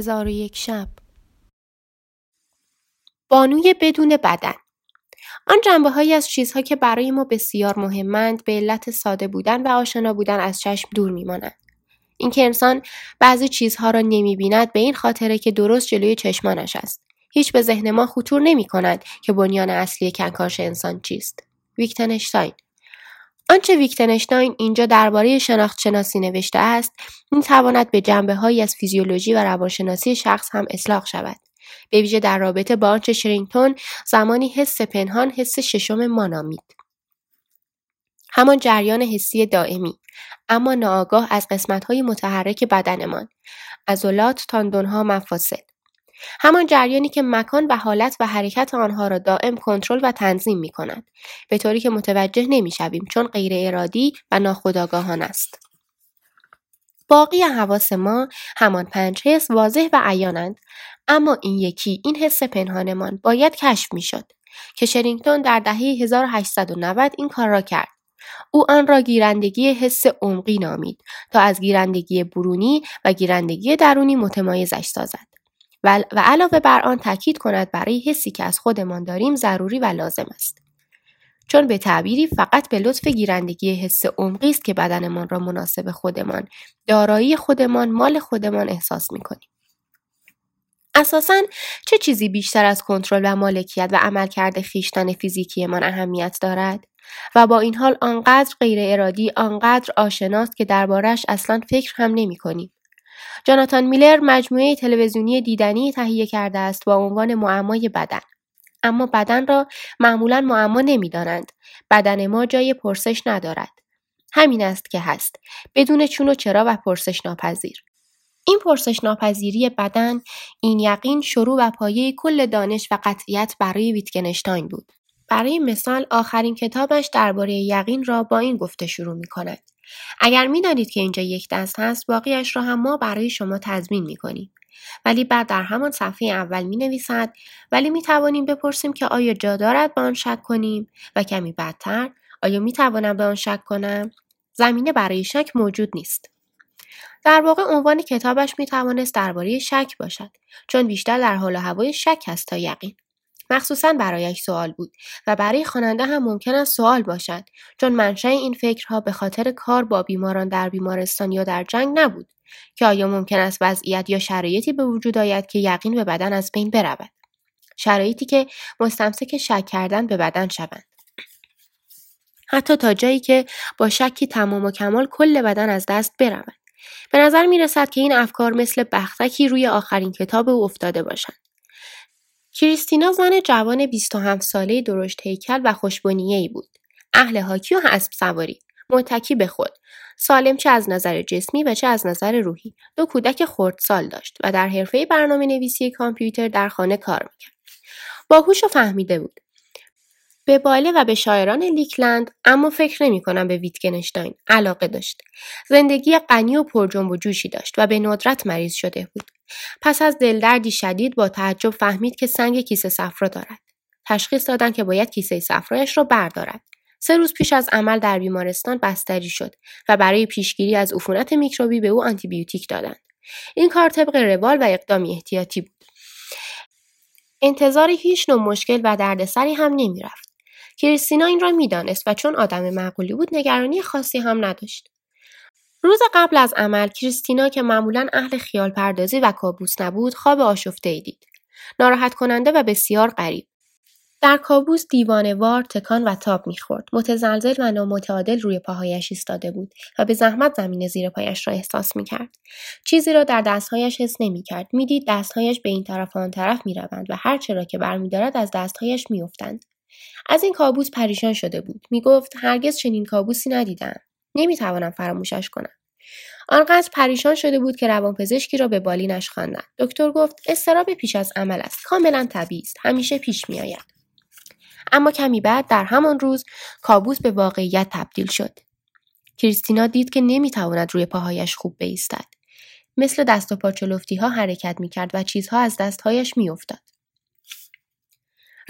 هزار و یک شب. بانوی بدون بدن. آن جنبه هایی از چیزها که برای ما بسیار مهمند به علت ساده بودن و آشنا بودن از چشم دور میمانند. اینکه انسان بعضی چیزها را نمی بیند به این خاطره که درست جلوی چشمانش است. هیچ به ذهن ما خطور نمی کند که بنیان اصلی کنکاش انسان چیست. ویکتنشتاین آنچه ویکتنشتاین اینجا درباره شناخت شناسی نوشته است می تواند به جنبه هایی از فیزیولوژی و روانشناسی شخص هم اصلاق شود. به ویژه در رابطه با آنچه شرینگتون زمانی حس پنهان حس ششم ما نامید. همان جریان حسی دائمی اما ناآگاه از قسمت‌های متحرک بدنمان. عضلات تاندونها مفاصل. همان جریانی که مکان و حالت و حرکت آنها را دائم کنترل و تنظیم می کند به طوری که متوجه نمی شویم چون غیر ارادی و ناخودآگاهان است. باقی حواس ما همان پنج حس واضح و عیانند اما این یکی این حس پنهانمان باید کشف می شد که شرینگتون در دهه 1890 این کار را کرد. او آن را گیرندگی حس عمقی نامید تا از گیرندگی برونی و گیرندگی درونی متمایزش سازد. و, علاوه بر آن تاکید کند برای حسی که از خودمان داریم ضروری و لازم است. چون به تعبیری فقط به لطف گیرندگی حس عمقی است که بدنمان را مناسب خودمان، دارایی خودمان، مال خودمان احساس می‌کنیم. اساسا چه چیزی بیشتر از کنترل و مالکیت و عملکرد خیشتن فیزیکیمان اهمیت دارد و با این حال آنقدر غیر ارادی آنقدر آشناست که دربارش اصلا فکر هم نمی کنیم. جاناتان میلر مجموعه تلویزیونی دیدنی تهیه کرده است با عنوان معمای بدن. اما بدن را معمولا معما نمی‌دانند. بدن ما جای پرسش ندارد. همین است که هست. بدون چون و چرا و پرسش ناپذیر. این پرسش ناپذیری بدن این یقین شروع و پایه کل دانش و قطعیت برای ویتگنشتاین بود. برای مثال آخرین کتابش درباره یقین را با این گفته شروع می کند. اگر می‌دانید که اینجا یک دست هست باقیش را هم ما برای شما تضمین می کنیم. ولی بعد در همان صفحه اول می نویسد ولی می توانیم بپرسیم که آیا جا دارد به آن شک کنیم؟ و کمی بعدتر آیا می توانم به آن شک کنم؟ زمینه برای شک موجود نیست. در واقع عنوان کتابش می توانست درباره شک باشد چون بیشتر در حال هوای شک است تا یقین. مخصوصا برایش سوال بود و برای خواننده هم ممکن است سوال باشد چون منشأ این فکرها به خاطر کار با بیماران در بیمارستان یا در جنگ نبود که آیا ممکن است وضعیت یا شرایطی به وجود آید که یقین به بدن از بین برود؟ شرایطی که مستمسک شک کردن به بدن شوند. حتی تا جایی که با شکی تمام و کمال کل بدن از دست برود. به نظر می رسد که این افکار مثل بختکی روی آخرین کتاب او افتاده باشند. کریستینا زن جوان 27 ساله درشت هیکل و ای بود. اهل هاکی و اسب سواری. متکی به خود. سالم چه از نظر جسمی و چه از نظر روحی. دو کودک خردسال داشت و در حرفه برنامه نویسی کامپیوتر در خانه کار می‌کرد. باهوش و فهمیده بود. به باله و به شاعران لیکلند اما فکر نمی کنم به ویتگنشتاین علاقه داشت. زندگی غنی و پرجنب و جوشی داشت و به ندرت مریض شده بود. پس از دلدردی شدید با تعجب فهمید که سنگ کیسه صفرا دارد. تشخیص دادند که باید کیسه صفرایش را بردارد. سه روز پیش از عمل در بیمارستان بستری شد و برای پیشگیری از عفونت میکروبی به او آنتیبیوتیک دادند. این کار طبق روال و اقدامی احتیاطی بود. انتظار هیچ نوع مشکل و دردسری هم نمی‌رفت. کریستینا این را می‌دانست و چون آدم معقولی بود نگرانی خاصی هم نداشت. روز قبل از عمل کریستینا که معمولا اهل خیال پردازی و کابوس نبود خواب آشفته ای دید. ناراحت کننده و بسیار غریب. در کابوس دیوانوار تکان و تاب می‌خورد متزلزل و نامتعادل روی پاهایش ایستاده بود و به زحمت زمین زیر پایش را احساس می‌کرد چیزی را در دستهایش حس نمی‌کرد می‌دید دستهایش به این طرف و آن طرف می‌روند و هر چرا که برمیدارد از دستهایش میافتند از این کابوس پریشان شده بود. می‌گفت هرگز چنین کابوسی ندیدم. نمی‌توانم فراموشش کنم. آنقدر پریشان شده بود که روانپزشکی را به بالینش خواندند دکتر گفت استراب پیش از عمل است. کاملا طبیعی است. همیشه پیش میآید. اما کمی بعد در همان روز کابوس به واقعیت تبدیل شد. کریستینا دید که نمی‌تواند روی پاهایش خوب بایستد مثل دست و پا چلفتی ها حرکت می‌کرد و چیزها از دستهایش میافتاد.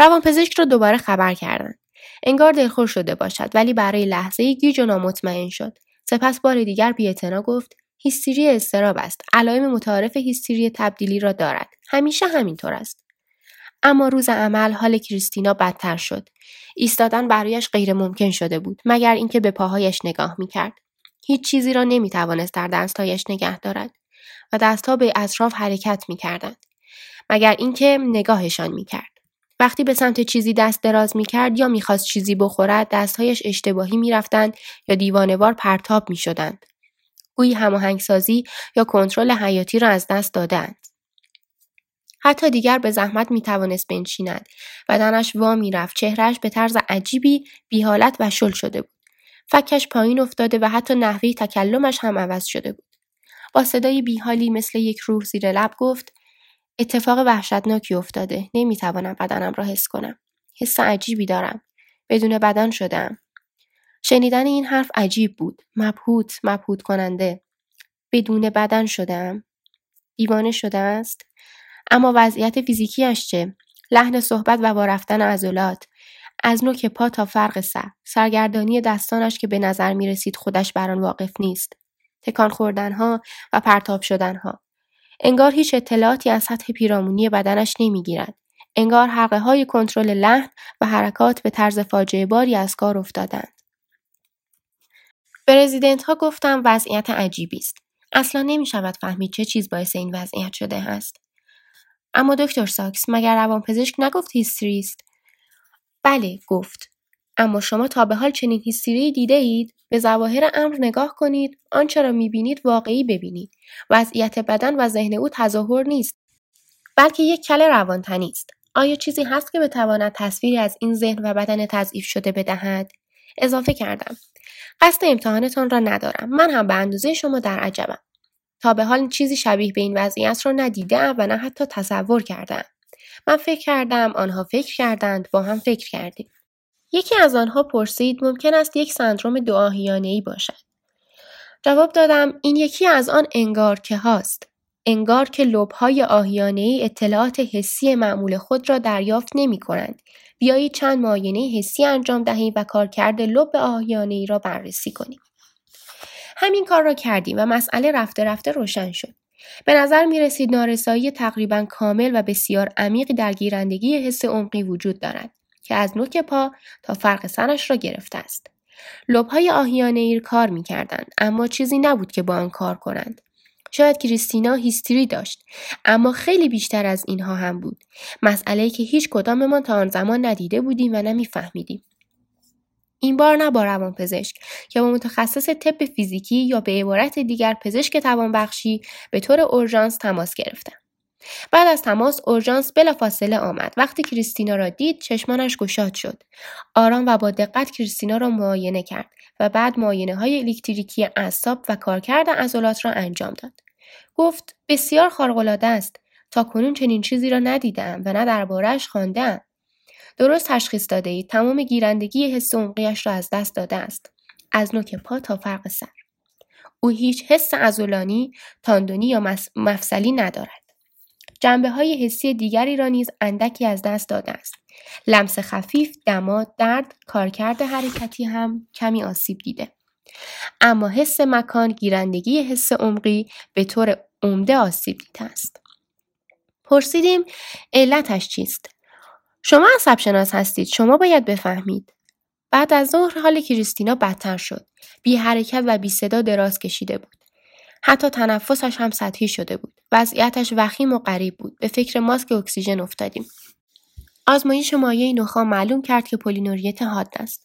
روانپزشک را دوباره خبر کردند انگار دلخور شده باشد ولی برای لحظه گیج و نامطمئن شد. سپس بار دیگر بیاعتنا گفت هیستری استراب است. علائم متعارف هیستری تبدیلی را دارد. همیشه همینطور است. اما روز عمل حال کریستینا بدتر شد. ایستادن برایش غیر ممکن شده بود مگر اینکه به پاهایش نگاه می‌کرد. هیچ چیزی را نمی‌توانست در دستهایش نگه دارد و دستها به اطراف حرکت می‌کردند مگر اینکه نگاهشان می‌کرد. وقتی به سمت چیزی دست دراز می‌کرد یا می‌خواست چیزی بخورد دستهایش اشتباهی می‌رفتند یا دیوانوار پرتاب می‌شدند گویی هماهنگسازی یا کنترل حیاتی را از دست دادند حتی دیگر به زحمت می توانست بنشیند. بدنش وا می رفت. چهرش به طرز عجیبی بیحالت و شل شده بود. فکش پایین افتاده و حتی نحوه تکلمش هم عوض شده بود. با صدای بیحالی مثل یک روح زیر لب گفت اتفاق وحشتناکی افتاده. نمی‌توانم بدنم را حس کنم. حس عجیبی دارم. بدون بدن شدم. شنیدن این حرف عجیب بود. مبهوت، مبهوت کننده. بدون بدن شدم. دیوانه شده است. اما وضعیت فیزیکیش چه؟ لحن صحبت و وارفتن عضلات از نوک پا تا فرق سر سرگردانی دستانش که به نظر می رسید خودش بر آن واقف نیست تکان خوردنها و پرتاب شدنها انگار هیچ اطلاعاتی از سطح پیرامونی بدنش نمی‌گیرد انگار حلقه های کنترل لحن و حرکات به طرز فاجعه باری از کار افتادند. به رزیدنت ها گفتم وضعیت عجیبی است. اصلا نمی شود فهمید چه چیز باعث این وضعیت شده است. اما دکتر ساکس مگر روانپزشک نگفت هیستری است؟ بله گفت. اما شما تا به حال چنین هیستری دیده اید؟ به ظواهر امر نگاه کنید آنچه را می‌بینید واقعی ببینید. وضعیت بدن و ذهن او تظاهر نیست بلکه یک کل روانتنی است. آیا چیزی هست که بتواند تصویری از این ذهن و بدن تضعیف شده بدهد؟ اضافه کردم. قصد امتحانتان را ندارم. من هم به اندازه شما در عجبم. تا به حال چیزی شبیه به این وضعیت را ندیدم و نه حتی تصور کردم. من فکر کردم آنها فکر کردند با هم فکر کردیم. یکی از آنها پرسید ممکن است یک سندروم دو ای باشد. جواب دادم این یکی از آن انگار که هاست. انگار که لبهای ای اطلاعات حسی معمول خود را دریافت نمی کنند. بیایید چند معاینه حسی انجام دهیم و کارکرد لب ای را بررسی کنیم. همین کار را کردیم و مسئله رفته رفته روشن شد. به نظر می رسید نارسایی تقریبا کامل و بسیار عمیقی در گیرندگی حس عمقی وجود دارد که از نوک پا تا فرق سرش را گرفته است. لبهای آهیانه ایر کار می کردند اما چیزی نبود که با آن کار کنند. شاید کریستینا هیستری داشت اما خیلی بیشتر از اینها هم بود مسئله که هیچ کداممان تا آن زمان ندیده بودیم و نمیفهمیدیم این بار نه با روانپزشک که با متخصص طب فیزیکی یا به عبارت دیگر پزشک توانبخشی به طور اورژانس تماس گرفتم. بعد از تماس اورژانس بلافاصله آمد. وقتی کریستینا را دید چشمانش گشاد شد. آرام و با دقت کریستینا را معاینه کرد و بعد معاینه های الکتریکی اعصاب و کارکرد عضلات را انجام داد. گفت بسیار خارق‌العاده است. تا کنون چنین چیزی را ندیدم و نه دربارهاش خواندهام. درست تشخیص داده اید تمام گیرندگی حس عمقیش را از دست داده است. از نوک پا تا فرق سر. او هیچ حس ازولانی تاندونی یا مفصلی ندارد. جنبه های حسی دیگری را نیز اندکی از دست داده است. لمس خفیف دما درد کارکرد حرکتی هم کمی آسیب دیده. اما حس مکان گیرندگی حس عمقی به طور عمده آسیب دیده است. پرسیدیم علتش چیست؟ شما عصب شناس هستید. شما باید بفهمید. بعد از ظهر حال کریستینا بدتر شد. بی حرکت و بی صدا دراز کشیده بود. حتی تنفسش هم سطحی شده بود. وضعیتش وخیم و غریب بود. به فکر ماسک اکسیژن افتادیم. آزمایش مایع نخا معلوم کرد که پولینوریت حاد است.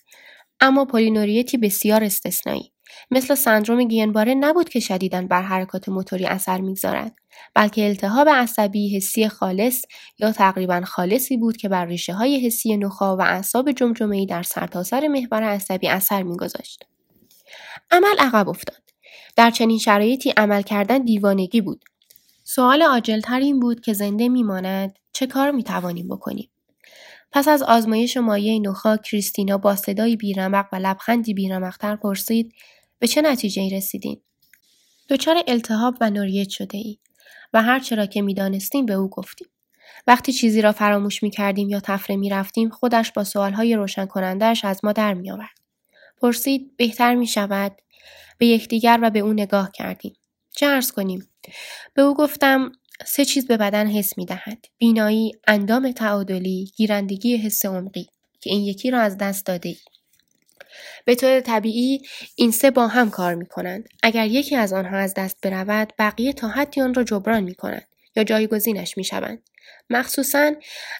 اما پولینوریتی بسیار استثنایی. مثل سندروم گینباره نبود که شدیداً بر حرکات موتوری اثر می‌گذارد بلکه التهاب عصبی حسی خالص یا تقریبا خالصی بود که بر ریشه های حسی نخا و اعصاب جمجمه در سرتاسر محور عصبی اثر میگذاشت. عمل عقب افتاد. در چنین شرایطی عمل کردن دیوانگی بود سوال عاجلتر این بود که زنده میماند چه کار می‌توانیم بکنیم پس از آزمایش مایع نخا کریستینا با صدایی بیرمق و لبخندی بیرمقتر پرسید به چه نتیجه ای رسیدین؟ دچار التهاب و نوریت شده ای و هر چرا که می‌دانستیم به او گفتیم. وقتی چیزی را فراموش می کردیم یا تفره می رفتیم خودش با سوالهای روشن کنندهش از ما در می آورد. پرسید بهتر می شود به یکدیگر و به او نگاه کردیم. چه ارز کنیم به او گفتم سه چیز به بدن حس می دهد. بینایی، اندام تعادلی، گیرندگی حس عمقی که این یکی را از دست داده ای. به طور طبیعی این سه با هم کار می کنند. اگر یکی از آنها از دست برود بقیه تا حدی آن را جبران می کنند یا جایگزینش می شوند. مخصوصا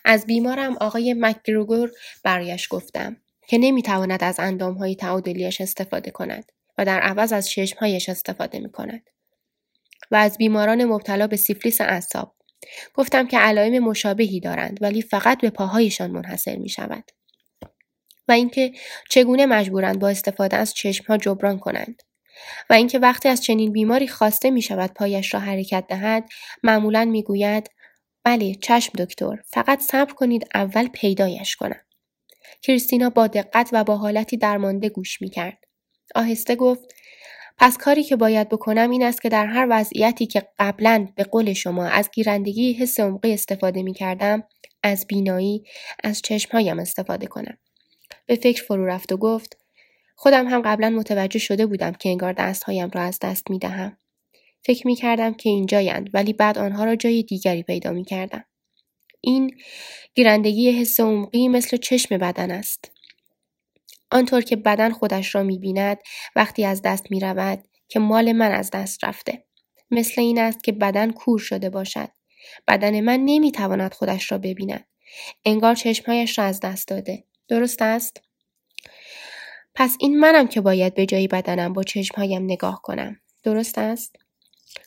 از بیمارم آقای مکگروگور برایش گفتم که نمی تواند از اندام های تعادلیش استفاده کند و در عوض از چشمهایش استفاده می کند. و از بیماران مبتلا به سیفلیس اعصاب گفتم که علائم مشابهی دارند ولی فقط به پاهایشان منحصر می شود. و اینکه چگونه مجبورند با استفاده از چشمها جبران کنند و اینکه وقتی از چنین بیماری خواسته می شود پایش را حرکت دهد معمولا می گوید بله چشم دکتر فقط صبر کنید اول پیدایش کنم کریستینا با دقت و با حالتی درمانده گوش می کرد. آهسته گفت پس کاری که باید بکنم این است که در هر وضعیتی که قبلا به قول شما از گیرندگی حس عمقی استفاده می کردم از بینایی از چشمهایم استفاده کنم. به فکر فرو رفت و گفت خودم هم قبلا متوجه شده بودم که انگار دستهایم را از دست می دهم. فکر می کردم که اینجایند ولی بعد آنها را جای دیگری پیدا می کردم. این گیرندگی حس عمقی مثل چشم بدن است. آنطور که بدن خودش را می بیند وقتی از دست می رود که مال من از دست رفته. مثل این است که بدن کور شده باشد. بدن من نمی تواند خودش را ببیند. انگار چشمهایش را از دست داده. درست است؟ پس این منم که باید به جایی بدنم با چشمهایم نگاه کنم. درست است؟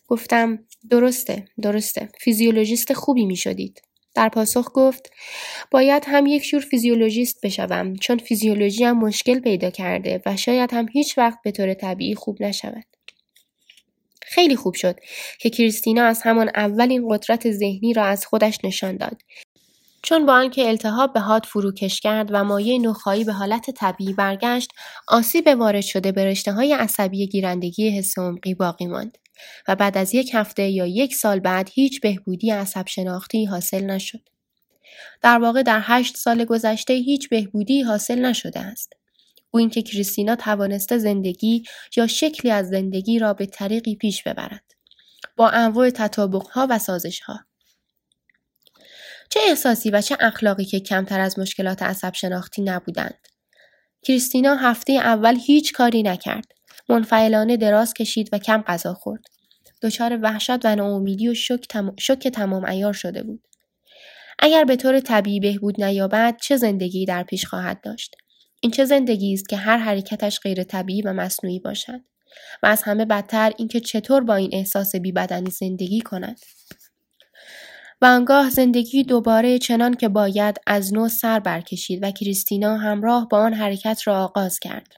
گفتم درسته درسته فیزیولوژیست خوبی می شدید. در پاسخ گفت باید هم یک جور فیزیولوژیست بشوم چون فیزیولوژی هم مشکل پیدا کرده و شاید هم هیچ وقت به طور طبیعی خوب نشود. خیلی خوب شد که کریستینا از همان اول این قدرت ذهنی را از خودش نشان داد چون با آنکه التهاب به حاد فروکش کرد و مایه نخایی به حالت طبیعی برگشت آسیب وارد شده به رشته های عصبی گیرندگی حس عمقی باقی ماند و بعد از یک هفته یا یک سال بعد هیچ بهبودی عصب شناختی حاصل نشد. در واقع در هشت سال گذشته هیچ بهبودی حاصل نشده است. او اینکه کریستینا توانسته زندگی یا شکلی از زندگی را به طریقی پیش ببرد. با انواع تطابقها و سازشها. چه احساسی و چه اخلاقی که کمتر از مشکلات عصب شناختی نبودند. کریستینا هفته اول هیچ کاری نکرد. منفعلانه دراز کشید و کم غذا خورد. دچار وحشت و ناامیدی و شک, تم... تمام ایار شده بود. اگر به طور طبیعی بهبود نیابد چه زندگی در پیش خواهد داشت؟ این چه زندگی است که هر حرکتش غیر طبیعی و مصنوعی باشد؟ و از همه بدتر اینکه چطور با این احساس بیبدنی زندگی کند؟ و آنگاه زندگی دوباره چنان که باید از نو سر برکشید و کریستینا همراه با آن حرکت را آغاز کرد.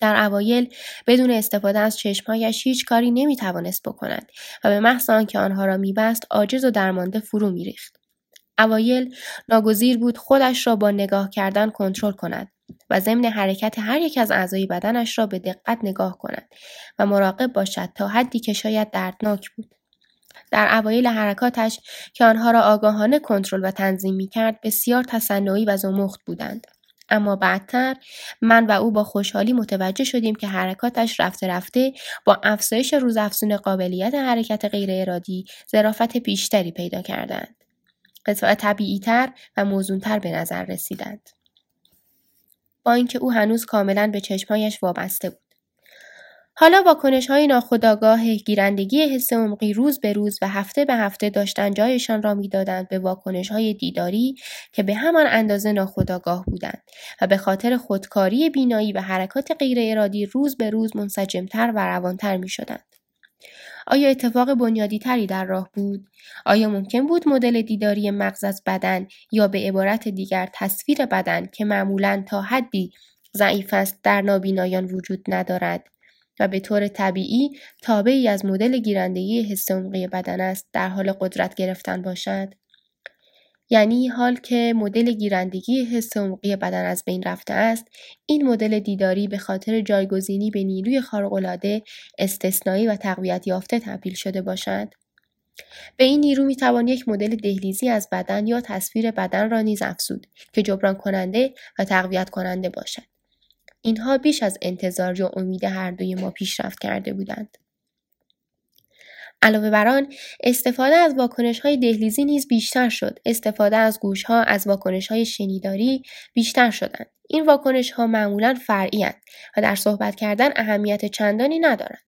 در اوایل بدون استفاده از چشمهایش هیچ کاری نمی توانست بکند و به محض آنکه آنها را میبست عاجز و درمانده فرو میریخت. اوایل ناگزیر بود خودش را با نگاه کردن کنترل کند و ضمن حرکت هر یک از اعضای بدنش را به دقت نگاه کند و مراقب باشد تا حدی که شاید دردناک بود. در اوایل حرکاتش که آنها را آگاهانه کنترل و تنظیم می کرد بسیار تصنعی و زمخت بودند. اما بعدتر من و او با خوشحالی متوجه شدیم که حرکاتش رفته رفته با افزایش روزافزون قابلیت حرکت غیر ارادی ظرافت بیشتری پیدا کردند. قطعه طبیعیتر و موزونتر به نظر رسیدند. با اینکه او هنوز کاملا به چشمهایش وابسته بود. حالا واکنش های ناخودآگاه گیرندگی حس عمقی روز به روز و هفته به هفته داشتن جایشان را می‌دادند به واکنش های دیداری که به همان اندازه ناخودآگاه بودند و به خاطر خودکاری بینایی و حرکات غیر ارادی روز به روز منسجمتر و روانتر می شدند. آیا اتفاق بنیادی تری در راه بود؟ آیا ممکن بود مدل دیداری مغز از بدن یا به عبارت دیگر تصویر بدن که معمولا تا حدی ضعیف است در نابینایان وجود ندارد و به طور طبیعی تابعی از مدل گیرندگی حس عمقی بدن است در حال قدرت گرفتن باشد. یعنی حال که مدل گیرندگی حس عمقی بدن از بین رفته است این مدل دیداری به خاطر جایگزینی به نیروی خارق‌العاده استثنایی و تقویت یافته تبدیل شده باشد. به این نیرو می توان یک مدل دهلیزی از بدن یا تصویر بدن را نیز افزود که جبران کننده و تقویت کننده باشد. اینها بیش از انتظار یا امید هر دوی ما پیشرفت کرده بودند. علاوه بر آن استفاده از واکنش های دهلیزی نیز بیشتر شد. استفاده از گوش ها از واکنش های شنیداری بیشتر شدند. این واکنش ها معمولا فرعی و در صحبت کردن اهمیت چندانی ندارند.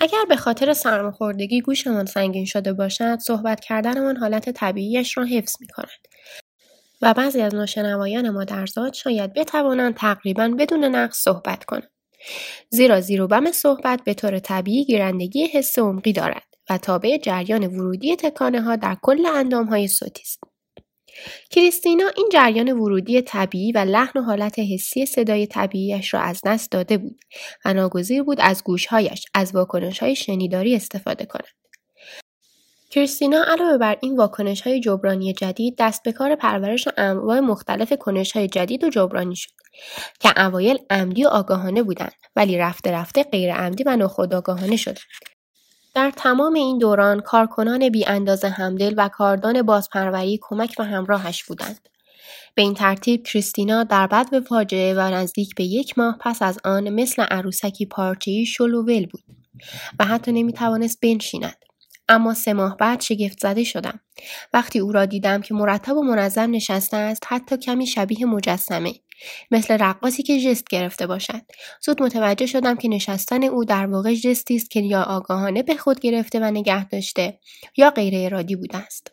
اگر به خاطر سرماخوردگی گوشمان سنگین شده باشد صحبت کردنمان حالت طبیعیش را حفظ می کند و بعضی از ناشنوایان مادرزاد شاید بتوانند تقریبا بدون نقص صحبت کنند زیرا زیر و بم صحبت به طور طبیعی گیرندگی حس عمقی دارد و تابع جریان ورودی تکانه ها در کل اندام های صوتی است. کریستینا این جریان ورودی طبیعی و لحن و حالت حسی صدای طبیعیش را از دست داده بود و ناگزیر بود از گوشهایش از واکنش های شنیداری استفاده کند. کریستینا علاوه بر این واکنش های جبرانی جدید دست به کار پرورش انواع مختلف کنش های جدید و جبرانی شد که اوایل عمدی و آگاهانه بودند ولی رفته رفته غیر عمدی و ناخودآگاهانه شدند در تمام این دوران کارکنان بی اندازه همدل و کاردان بازپروری کمک و همراهش بودند. به این ترتیب کریستینا در بد به فاجعه و نزدیک به یک ماه پس از آن مثل عروسکی پارچه‌ای شل و ول بود و حتی نمی توانست بنشیند. اما سه ماه بعد شگفت زده شدم. وقتی او را دیدم که مرتب و منظم نشسته است حتی کمی شبیه مجسمه. مثل رقاصی که جست گرفته باشد. زود متوجه شدم که نشستن او در واقع جستی است که یا آگاهانه به خود گرفته و نگه داشته یا غیر ارادی بوده است.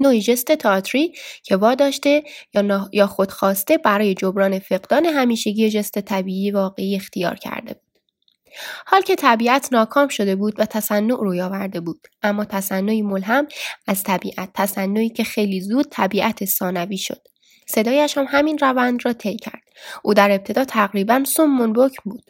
نوعی جست تئاتری که واداشته یا, یا خودخواسته برای جبران فقدان همیشگی جست طبیعی واقعی اختیار کرده. حال که طبیعت ناکام شده بود و تصنع روی آورده بود. اما تصنعی ملهم از طبیعت تصنعی که خیلی زود طبیعت ثانوی شد. صدایش هم همین روند را طی کرد. او در ابتدا تقریبا سمون بکم بود.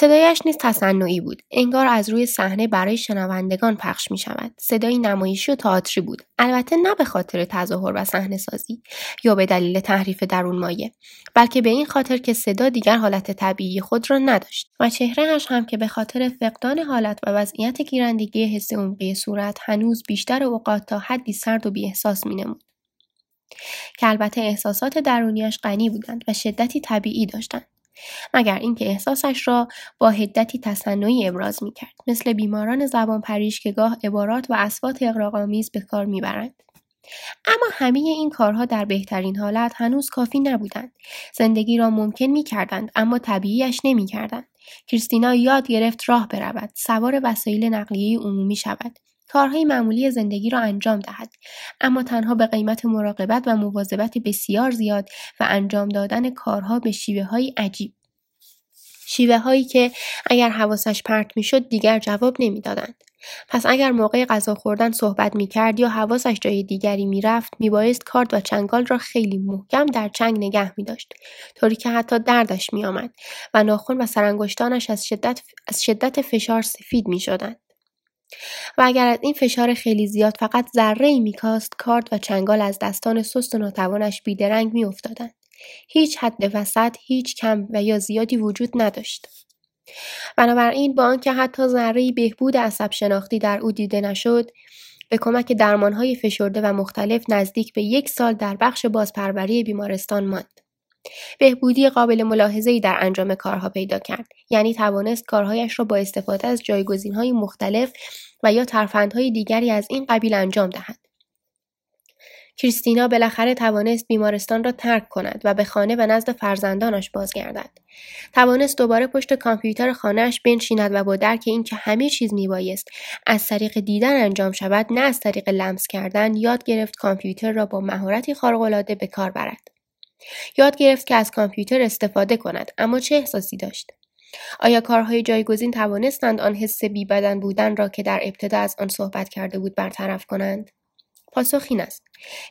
صدایش نیز تصنعی بود. انگار از روی صحنه برای شنوندگان پخش می شود صدای نمایشی و تئاتری بود. البته نه به خاطر تظاهر و صحنه سازی یا به دلیل تحریف درون مایه بلکه به این خاطر که صدا دیگر حالت طبیعی خود را نداشت و چهرهش هم که به خاطر فقدان حالت و وضعیت گیرندگی حس عمقی صورت هنوز بیشتر اوقات تا حدی سرد و بیاحساس مینمود. که البته احساسات درونیش غنی بودند و شدتی طبیعی داشتند. مگر اینکه احساسش را با حدتی تصنعی ابراز می کرد مثل بیماران زبان پریش که گاه عبارات و اسوات اقراقآمیز به کار می‌برند. اما همه این کارها در بهترین حالت هنوز کافی نبودند. زندگی را ممکن می کردند اما طبیعیش نمی کردند. کریستینا یاد گرفت راه برود. سوار وسایل نقلیه عمومی شود. کارهای معمولی زندگی را انجام دهد. اما تنها به قیمت مراقبت و مواظبت بسیار زیاد و انجام دادن کارها به شیوه های عجیب. شیوه هایی که اگر حواسش پرت می‌شد دیگر جواب نمی‌دادند. پس اگر موقع غذا خوردن صحبت می کرد یا حواسش جای دیگری می رفت می بایست کارد و چنگال را خیلی محکم در چنگ نگه می داشت طوری که حتی دردش می آمد و ناخون و سرانگشتانش از شدت, از شدت فشار سفید می شدند. و اگر از این فشار خیلی زیاد فقط ذره ای میکاست کارد و چنگال از دستان سست و ناتوانش بیدرنگ میافتادند. هیچ حد وسط هیچ کم و یا زیادی وجود نداشت. بنابراین با آنکه حتی ذره بهبود عصب شناختی در او دیده نشد به کمک درمانهای فشرده و مختلف نزدیک به یک سال در بخش بازپروری بیمارستان ماند. بهبودی قابل ملاحظه‌ای در انجام کارها پیدا کرد. یعنی توانست کارهایش را با استفاده از جایگزینهای مختلف و یا ترفندهای دیگری از این قبیل انجام دهد. کریستینا بالاخره توانست بیمارستان را ترک کند و به خانه و نزد فرزندانش بازگردد. توانست دوباره پشت کامپیوتر خانهاش بنشیند و با درک اینکه همه چیز میبایست از طریق دیدن انجام شود نه از طریق لمس کردن یاد گرفت کامپیوتر را با مهارتی خارقالعاده به کار برد. یاد گرفت که از کامپیوتر استفاده کند اما چه احساسی داشت؟ آیا کارهای جایگزین توانستند آن حس بی بدن بودن را که در ابتدا از آن صحبت کرده بود برطرف کنند؟ پاسخ این است.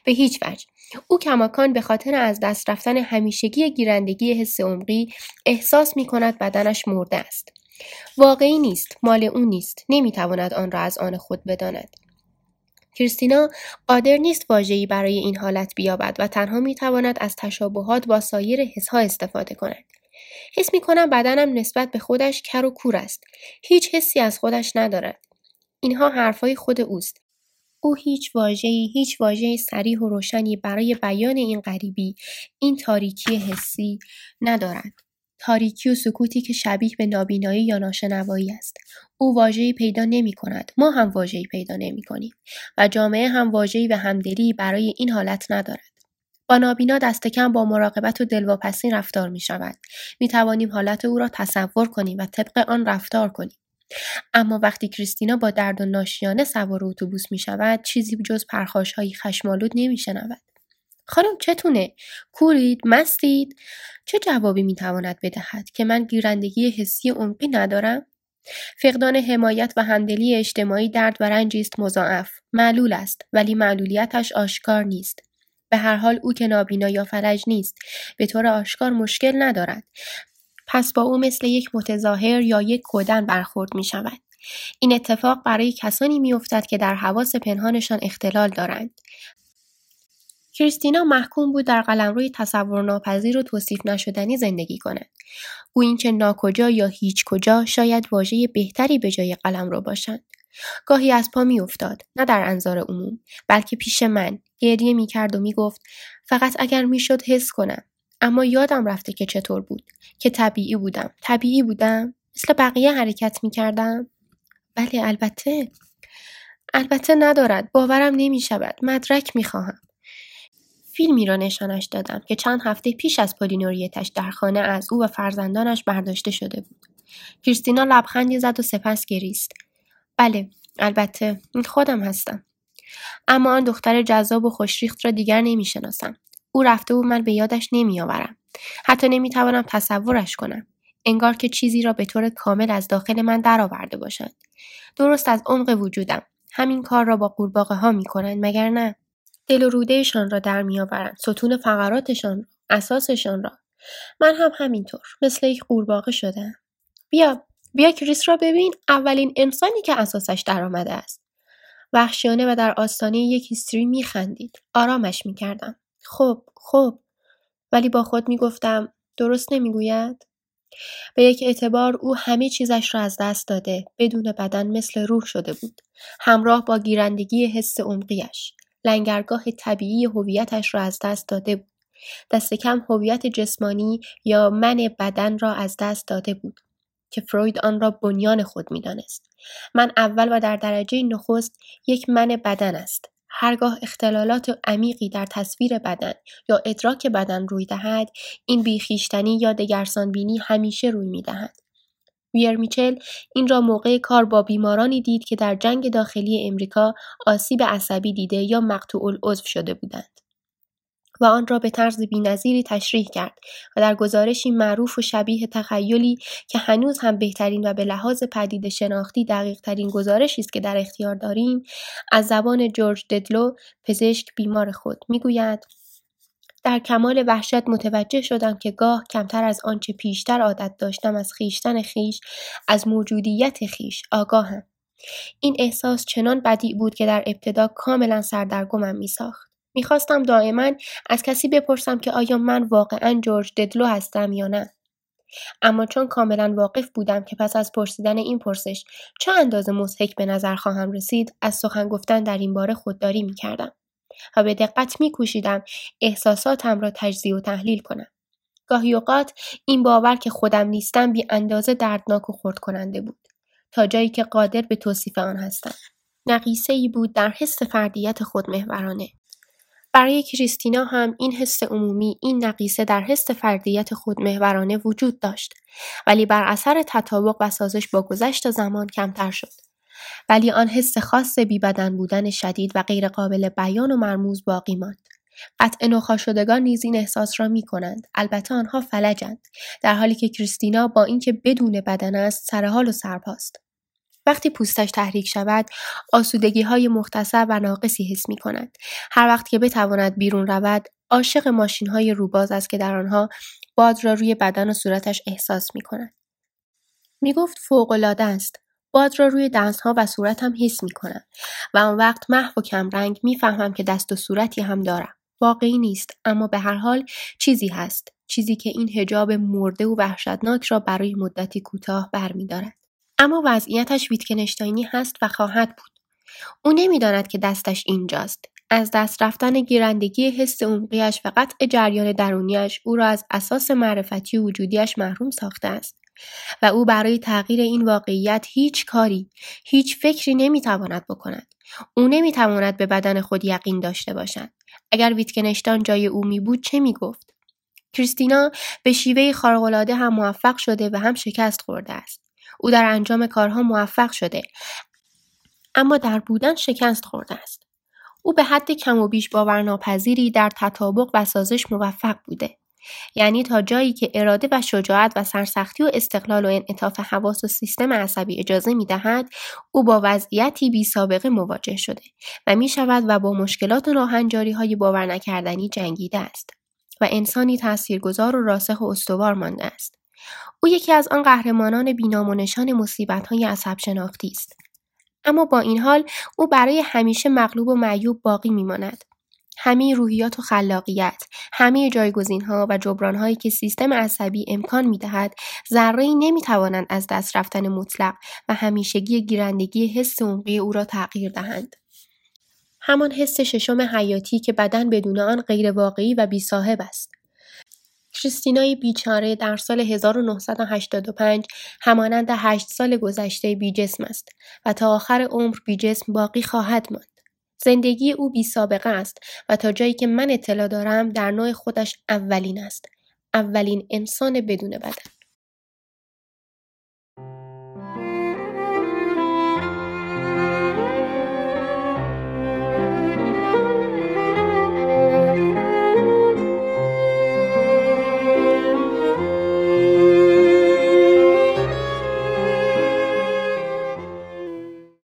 به هیچ وجه. او کماکان به خاطر از دست رفتن همیشگی گیرندگی حس عمقی احساس می کند بدنش مرده است. واقعی نیست مال او نیست. نمی‌تواند آن را از آن خود بداند. کریستینا قادر نیست واژه‌ای برای این حالت بیابد و تنها می‌تواند از تشابهات با سایر حسها استفاده کند. حس می کنم بدنم نسبت به خودش کر و کور است. هیچ حسی از خودش ندارد. اینها حرفای خود اوست. او هیچ واژه‌ای هیچ واژه سریح و روشنی برای بیان این غریبی این تاریکی حسی ندارد تاریکی و سکوتی که شبیه به نابینایی یا ناشنوایی است او واژه‌ای پیدا نمی کند ما هم واژه‌ای پیدا نمی کنیم و جامعه هم واژه‌ای به همدلی برای این حالت ندارد با نابینا دست کم با مراقبت و دلواپسی رفتار می شود. می توانیم حالت او را تصور کنیم و طبق آن رفتار کنیم. اما وقتی کریستینا با درد و ناشیانه سوار اتوبوس می شود چیزی جز پرخاش هایی خشمالود نمی شنود. خانم چتونه؟ کورید؟ مستید؟ چه جوابی می تواند بدهد که من گیرندگی حسی عمقی ندارم؟ فقدان حمایت و همدلی اجتماعی درد و رنجی است مضاعف معلول است ولی معلولیتش آشکار نیست به هر حال او که نابینا یا فلج نیست به طور آشکار مشکل ندارد پس با او مثل یک متظاهر یا یک کودن برخورد می شود. این اتفاق برای کسانی می افتد که در حواس پنهانشان اختلال دارند. کریستینا محکوم بود در قلمروی تصور ناپذیر و توصیف نشدنی زندگی کند. گویین چه ناکجا یا هیچ کجا شاید واژه بهتری به جای قلمرو باشند. گاهی از پا افتاد نه در انظار عموم بلکه پیش من گریه کرد و می‌گفت فقط اگر می‌شد حس کنم اما یادم رفته که چطور بود که طبیعی بودم طبیعی بودم مثل بقیه حرکت کردم؟ بله البته البته ندارد باورم نمی شود مدرک خواهم. فیلمی را نشانش دادم که چند هفته پیش از پولینوریتش در خانه از او و فرزندانش برداشته شده بود. کریستینا لبخندی زد و سپس گریست. بله البته خودم هستم. اما آن دختر جذاب و خوشریخت را دیگر نمی‌شناسم. او رفته و من به یادش نمیآورم. حتی نمی‌توانم تصورش کنم. انگار که چیزی را به طور کامل از داخل من درآورده باشد. درست از عمق وجودم. همین کار را با قورباغه ها می‌کنند مگر نه؟ دل و رودهشان را در میآورند ستون فقراتشان را اساسشان را. من هم همینطور مثل یک قورباغه شدم. بیا بیا کریس را ببین اولین انسانی که اساسش درآمده است. وحشیانه و در آستانه یک هیستری میخندید. آرامش می‌کردم. خب خب. ولی با خود می‌گفتم درست نمی‌گوید؟ به یک اعتبار او همه چیزش را از دست داده بدون بدن مثل روح شده بود. همراه با گیرندگی حس عمقیش لنگرگاه طبیعی هویتش را از دست داده بود. دست کم هویت جسمانی یا من بدن را از دست داده بود که فروید آن را بنیان خود می‌دانست. من اول و در درجه نخست یک من بدن است. هرگاه اختلالات عمیقی در تصویر بدن یا ادراک بدن روی دهد این بیخیشتنی یا دگرسانبینی همیشه روی می‌دهد. ویر میچل این را موقع کار با بیمارانی دید که در جنگ داخلی امریکا آسیب عصبی دیده یا مقطوع العضو شده بودند و آن را به طرز بینظیری تشریح کرد و در گزارشی معروف و شبیه تخیلی که هنوز هم بهترین و به لحاظ پدید شناختی دقیق ترین گزارشی است که در اختیار داریم از زبان جورج ددلو پزشک بیمار خود می‌گوید در کمال وحشت متوجه شدم که گاه کمتر از آنچه پیشتر عادت داشتم از خیشتن خیش از موجودیت خیش آگاهم. این احساس چنان بدی بود که در ابتدا کاملا سردرگمم میساخت. می‌خواستم دائما از کسی بپرسم که آیا من واقعا جورج ددلو هستم یا نه. اما چون کاملا واقف بودم که پس از پرسیدن این پرسش چه اندازه مضحک به نظر خواهم رسید از سخن گفتن در این باره خودداری می‌کردم. و به دقت میکوشیدم احساساتم را تجزیه و تحلیل کنم. گاهی اوقات این باور که خودم نیستم بی اندازه دردناک و خرد کننده بود تا جایی که قادر به توصیف آن هستم. نقیصه ای بود در حس فردیت خودمحورانه برای کریستینا هم این حس عمومی این نقیصه در حس فردیت خودمحورانه وجود داشت ولی بر اثر تطابق و سازش با گذشت زمان کمتر شد. ولی آن حس خاص بی‌بدن بودن شدید و غیرقابل بیان و مرموز باقی ماند قطع نخاع شدگان نیز این احساس را می کنند. البته آنها فلجند در حالی که کریستینا با اینکه بدون بدن است سرحال و سرپاست وقتی پوستش تحریک شود آسودگی های مختصر و ناقصی حس می کند. هر وقت که بتواند بیرون رود عاشق ماشین های روباز است که در آنها باد را روی بدن و صورتش احساس می کند. می گفت فوقلاده است. باد را روی ها و صورتم حس می کنم و آن وقت محو و کمرنگ می‌فهمم که دست و صورتی هم دارم. واقعی نیست اما به هر حال چیزی هست. چیزی که این هجاب مرده و وحشتناک را برای مدتی کوتاه برمیدارد. اما وضعیتش ویتکنشتاینی هست و خواهد بود. او نمی‌داند که دستش اینجاست. از دست رفتن گیرندگی حس عمقیش و قطع جریان درونیش او را از اساس معرفتی وجودیش محروم ساخته است و او برای تغییر این واقعیت هیچ کاری هیچ فکری نمی‌تواند بکند. او نمی‌تواند به بدن خود یقین داشته باشد. اگر ویتکنشتان جای او می بود چه می‌گفت؟ کریستینا به شیوه خارق‌العاده هم موفق شده و هم شکست خورده است. او در انجام کارها موفق شده اما در بودن شکست خورده است. او به حد کم و بیش باورناپذیری در تطابق و سازش موفق بوده. یعنی تا جایی که اراده و شجاعت و سرسختی و استقلال و انعطاف حواس و سیستم عصبی اجازه می دهد او با وضعیتی بی سابقه مواجه شده و می شود و با مشکلات و راهنجاری های باور نکردنی جنگیده است و انسانی تاثیرگذار و راسخ و استوار مانده است. او یکی از آن قهرمانان بینام و نشان مصیبت های عصب شناختی است. اما با این حال او برای همیشه مغلوب و معیوب باقی میماند. همه روحیات و خلاقیت همه جایگزین ها و جبران هایی که سیستم عصبی امکان می دهد ذره نمی توانند از دست رفتن مطلق و همیشگی گیرندگی حس عمقی او را تغییر دهند همان حس ششم حیاتی که بدن بدون آن غیر واقعی و بی صاحب است کریستینای بیچاره در سال 1985 همانند هشت سال گذشته بی جسم است و تا آخر عمر بی جسم باقی خواهد ماند. زندگی او بی سابقه است و تا جایی که من اطلاع دارم در نوع خودش اولین است. اولین انسان بدون بدن.